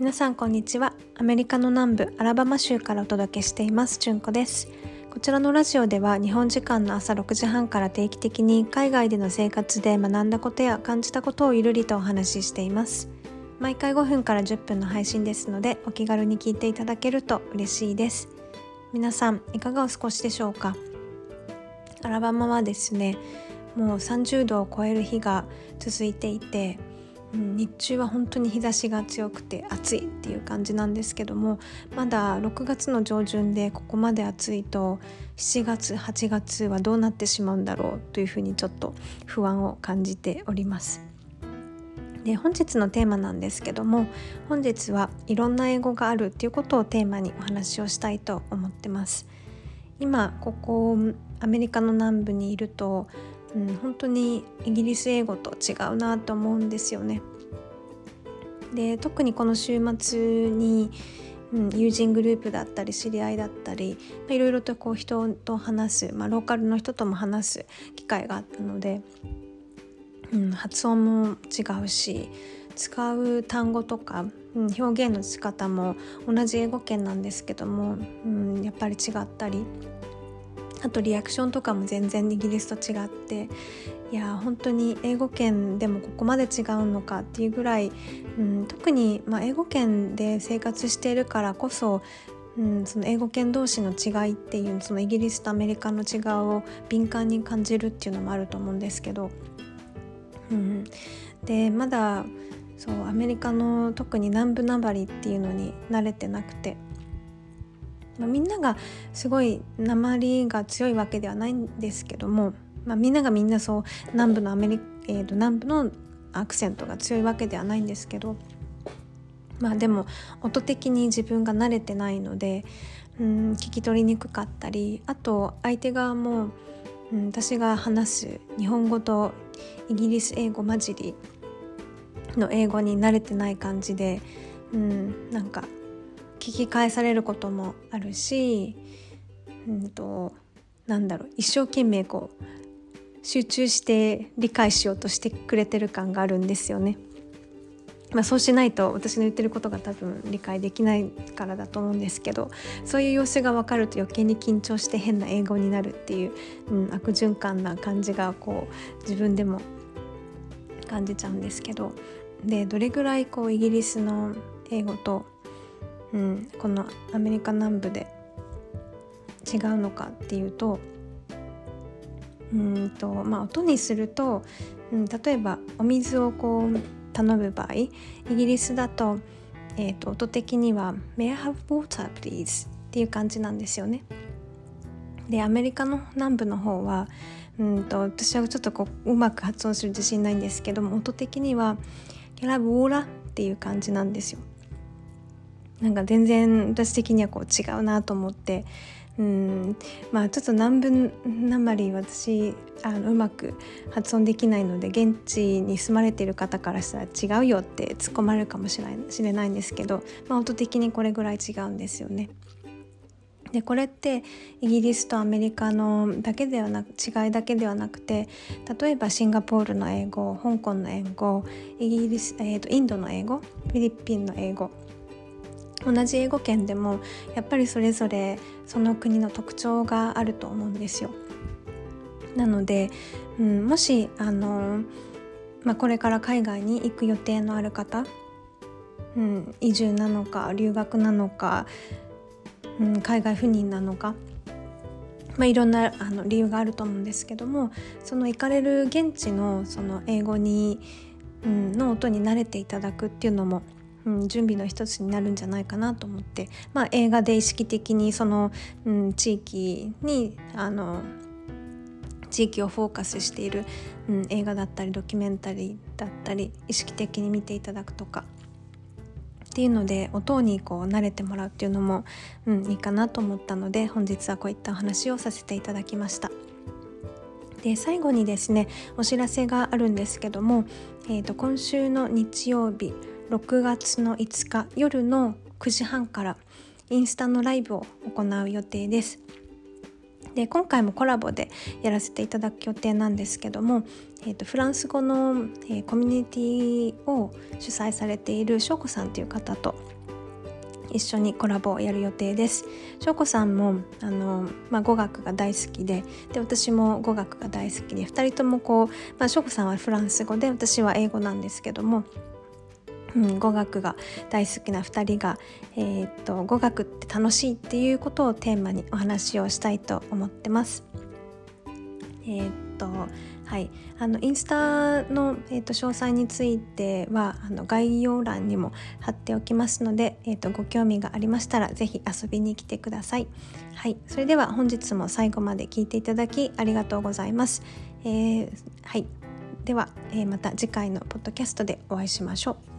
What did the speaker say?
皆さんこんにちは。アメリカの南部アラバマ州からお届けしています。じゅんこです。こちらのラジオでは日本時間の朝6時半から定期的に海外での生活で学んだことや感じたことをゆるりとお話ししています。毎回5分から10分の配信ですのでお気軽に聞いていただけると嬉しいです。皆さんいかがお過ごしでしょうか？アラバマはですねもう30度を超える日が続いていてうん、日中は本当に日差しが強くて暑いっていう感じなんですけどもまだ6月の上旬でここまで暑いと7月8月はどうなってしまうんだろうというふうにちょっと不安を感じております。で本日のテーマなんですけども本日はいろんな英語があるっていうことをテーマにお話をしたいと思ってます。今ここアメリカの南部にいるとうん、本当にイギリス英語と違うなと思うんですよね。で特にこの週末に、うん、友人グループだったり知り合いだったり、まあ、いろいろとこう人と話す、まあ、ローカルの人とも話す機会があったので、うん、発音も違うし使う単語とか、うん、表現の仕方も同じ英語圏なんですけども、うん、やっぱり違ったり。あとリアクションとかも全然イギリスと違っていや本当に英語圏でもここまで違うのかっていうぐらい、うん、特に、まあ、英語圏で生活しているからこそ、うん、その英語圏同士の違いっていうそのイギリスとアメリカの違いを敏感に感じるっていうのもあると思うんですけど、うん、でまだそうアメリカの特に南部なまりっていうのに慣れてなくて。まあ、みんながすごい鉛が強いわけではないんですけども、まあ、みんながみんなそう南部のアメリ、えー、と南部のアクセントが強いわけではないんですけどまあでも音的に自分が慣れてないので、うん、聞き取りにくかったりあと相手側も、うん、私が話す日本語とイギリス英語混じりの英語に慣れてない感じで、うん、なんか聞き返されることもあるし、うんと、なんだろう一生懸命こう集中して理解しようとしてくれてる感があるんですよね。まあ、そうしないと私の言ってることが多分理解できないからだと思うんですけどそういう様子が分かると余計に緊張して変な英語になるっていう、うん、悪循環な感じがこう自分でも感じちゃうんですけどでどれぐらいこうイギリスの英語とうん、このアメリカ南部で違うのかっていうとうんとまあ音にすると、うん、例えばお水をこう頼む場合イギリスだと,、えーと、音的には「May I have water please」っていう感じなんですよね。でアメリカの南部の方はうんと私はちょっとこううまく発音する自信ないんですけども音的には「Can I have water」っていう感じなんですよ。なんか全然私的にはこう違うなと思ってうんまあちょっと南部なまり私あのうまく発音できないので現地に住まれている方からしたら違うよって突っ込まれるかもしれないれないんですけど、まあ、音的にこれぐらい違うんですよね。でこれってイギリスとアメリカのだけではなく違いだけではなくて例えばシンガポールの英語香港の英語イギリス、えーとインドの英語フィリピンの英語同じ英語圏でもやっぱりそれぞれその国の特徴があると思うんですよ。なので、うん、もしあの、まあ、これから海外に行く予定のある方、うん、移住なのか留学なのか、うん、海外赴任なのか、まあ、いろんなあの理由があると思うんですけどもその行かれる現地のその英語に、うん、の音に慣れていただくっていうのもうん、準備の一つになるんじゃないかなと思って、まあ、映画で意識的にその、うん、地域にあの地域をフォーカスしている、うん、映画だったりドキュメンタリーだったり意識的に見ていただくとかっていうので音にこう慣れてもらうっていうのも、うん、いいかなと思ったので本日はこういったお話をさせていただきました。で最後にですねお知らせがあるんですけども、えーと今週の日曜日6月の5日夜の9時半からインスタのライブを行う予定です。で今回もコラボでやらせていただく予定なんですけども、えーと、フランス語の、えー、コミュニティを主催されている翔子さんという方と一緒にコラボをやる予定です。翔子さんもあの、まあ、語学が大好きでで私も語学が大好きで2人ともこう、まあ、翔子さんはフランス語で私は英語なんですけどもうん、語学が大好きな2人が、えー、っと語学って楽しいっていうことをテーマにお話をしたいと思ってます。えー、っとはい、あのインスタの、えーと、詳細についてはあの概要欄にも貼っておきますので、えーと、ご興味がありましたら是非遊びに来てください。はい、それでは本日も最後まで聞いていただきありがとうございます。えー、はい、では、えー、また次回のポッドキャストでお会いしましょう。